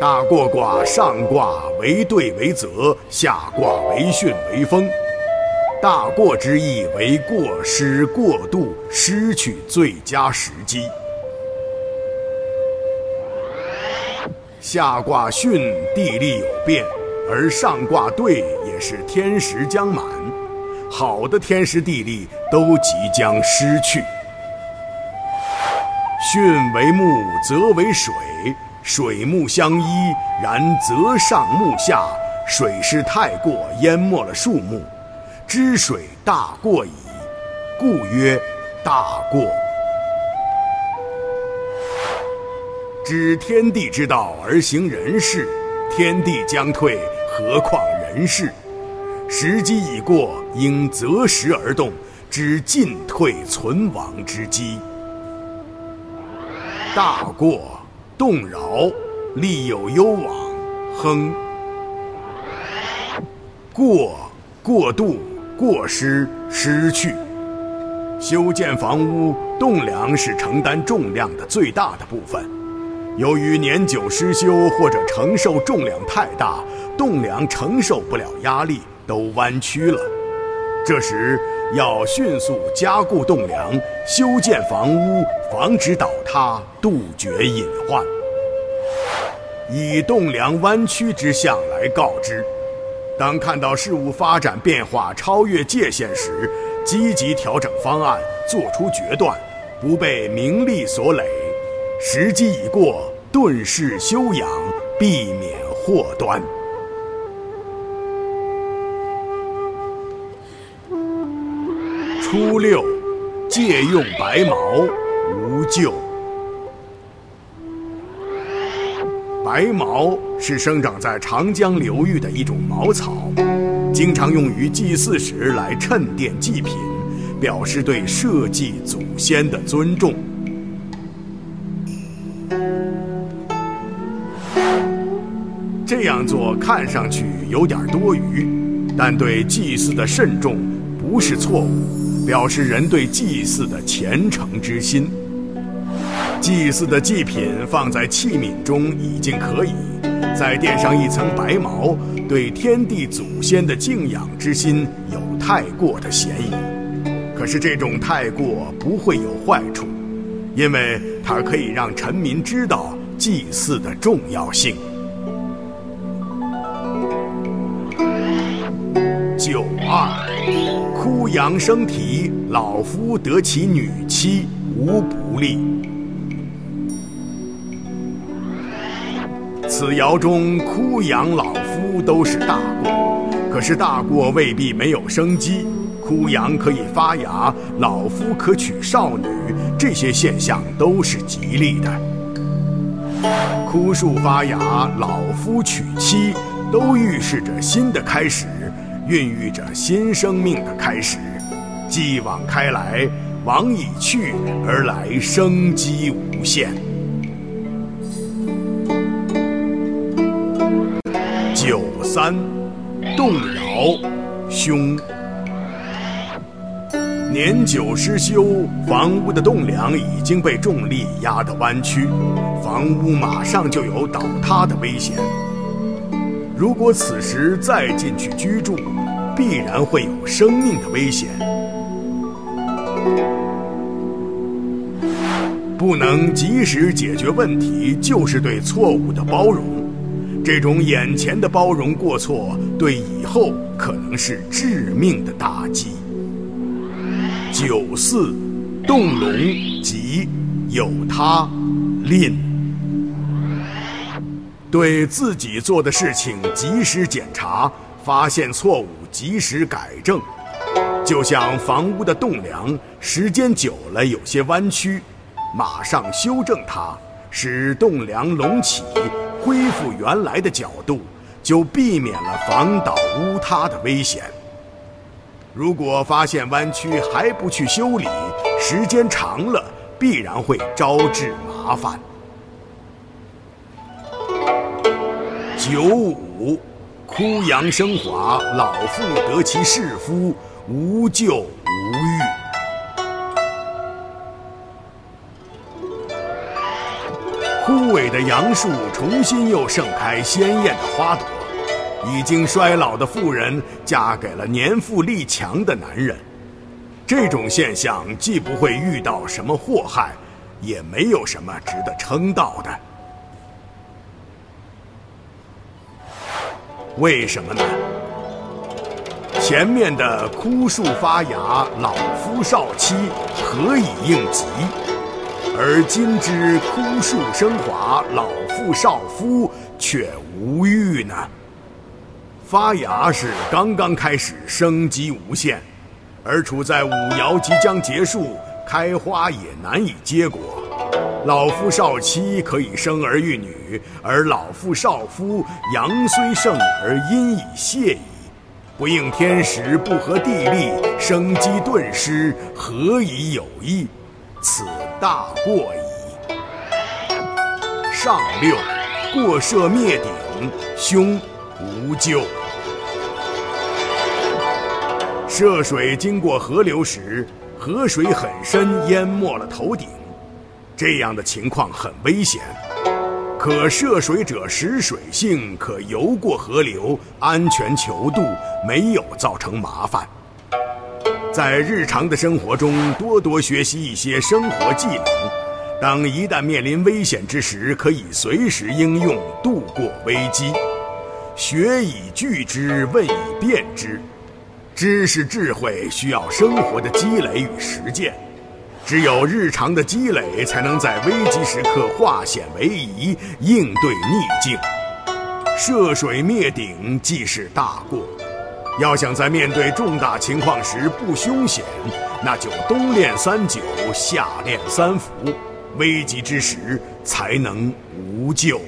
大过卦上卦为兑为泽，下卦为巽为风。大过之意为过失、过度、失去最佳时机。下卦巽，地利有变，而上卦兑也是天时将满，好的天时地利都即将失去。巽为木，泽为水，水木相依，然泽上木下，水势太过，淹没了树木。知水大过矣，故曰大过。知天地之道而行人事，天地将退，何况人事？时机已过，应择时而动，知进退存亡之机。大过，动摇，利有攸往，亨。过，过度。过失失去，修建房屋栋梁是承担重量的最大的部分。由于年久失修或者承受重量太大，栋梁承受不了压力，都弯曲了。这时要迅速加固栋梁，修建房屋，防止倒塌，杜绝隐患。以栋梁弯曲之象来告知。当看到事物发展变化超越界限时，积极调整方案，做出决断，不被名利所累。时机已过，顿势休养，避免祸端。初六，借用白茅，无咎。白茅是生长在长江流域的一种茅草，经常用于祭祀时来衬垫祭品，表示对社稷祖先的尊重。这样做看上去有点多余，但对祭祀的慎重不是错误，表示人对祭祀的虔诚之心。祭祀的祭品放在器皿中已经可以，再垫上一层白毛，对天地祖先的敬仰之心有太过的嫌疑。可是这种太过不会有坏处，因为它可以让臣民知道祭祀的重要性。九二，哭羊生啼，老夫得其女妻，无不利。此爻中哭羊老夫都是大过，可是大过未必没有生机。哭羊可以发芽，老夫可娶少女，这些现象都是吉利的。枯树发芽，老夫娶妻，都预示着新的开始，孕育着新生命的开始。继往开来，往已去，而来生机无限。九三，动摇，凶。年久失修，房屋的栋梁已经被重力压得弯曲，房屋马上就有倒塌的危险。如果此时再进去居住，必然会有生命的危险。不能及时解决问题，就是对错误的包容。这种眼前的包容过错，对以后可能是致命的打击。九四，动龙吉，有他，吝。对自己做的事情及时检查，发现错误及时改正。就像房屋的栋梁，时间久了有些弯曲，马上修正它，使栋梁隆起。恢复原来的角度，就避免了房倒屋塌的危险。如果发现弯曲还不去修理，时间长了必然会招致麻烦。九五，枯杨生华，老妇得其士夫，无咎无欲。枯萎的杨树重新又盛开鲜艳的花朵，已经衰老的妇人嫁给了年富力强的男人。这种现象既不会遇到什么祸害，也没有什么值得称道的。为什么呢？前面的枯树发芽，老夫少妻，何以应急？而今之枯树生华，老妇少夫却无欲呢？发芽是刚刚开始，生机无限，而处在五爻即将结束，开花也难以结果。老夫少妻可以生儿育女，而老夫少夫阳虽盛而阴已泄矣，不应天时，不合地利，生机顿失，何以有益？此大过矣。上六，过涉灭顶，凶，无咎。涉水经过河流时，河水很深，淹没了头顶，这样的情况很危险。可涉水者识水性，可游过河流，安全求渡，没有造成麻烦。在日常的生活中，多多学习一些生活技能，当一旦面临危险之时，可以随时应用，度过危机。学以聚之，问以辨之。知识智慧需要生活的积累与实践，只有日常的积累，才能在危机时刻化险为夷，应对逆境。涉水灭顶即是大过。要想在面对重大情况时不凶险，那就冬练三九，夏练三伏，危急之时才能无救。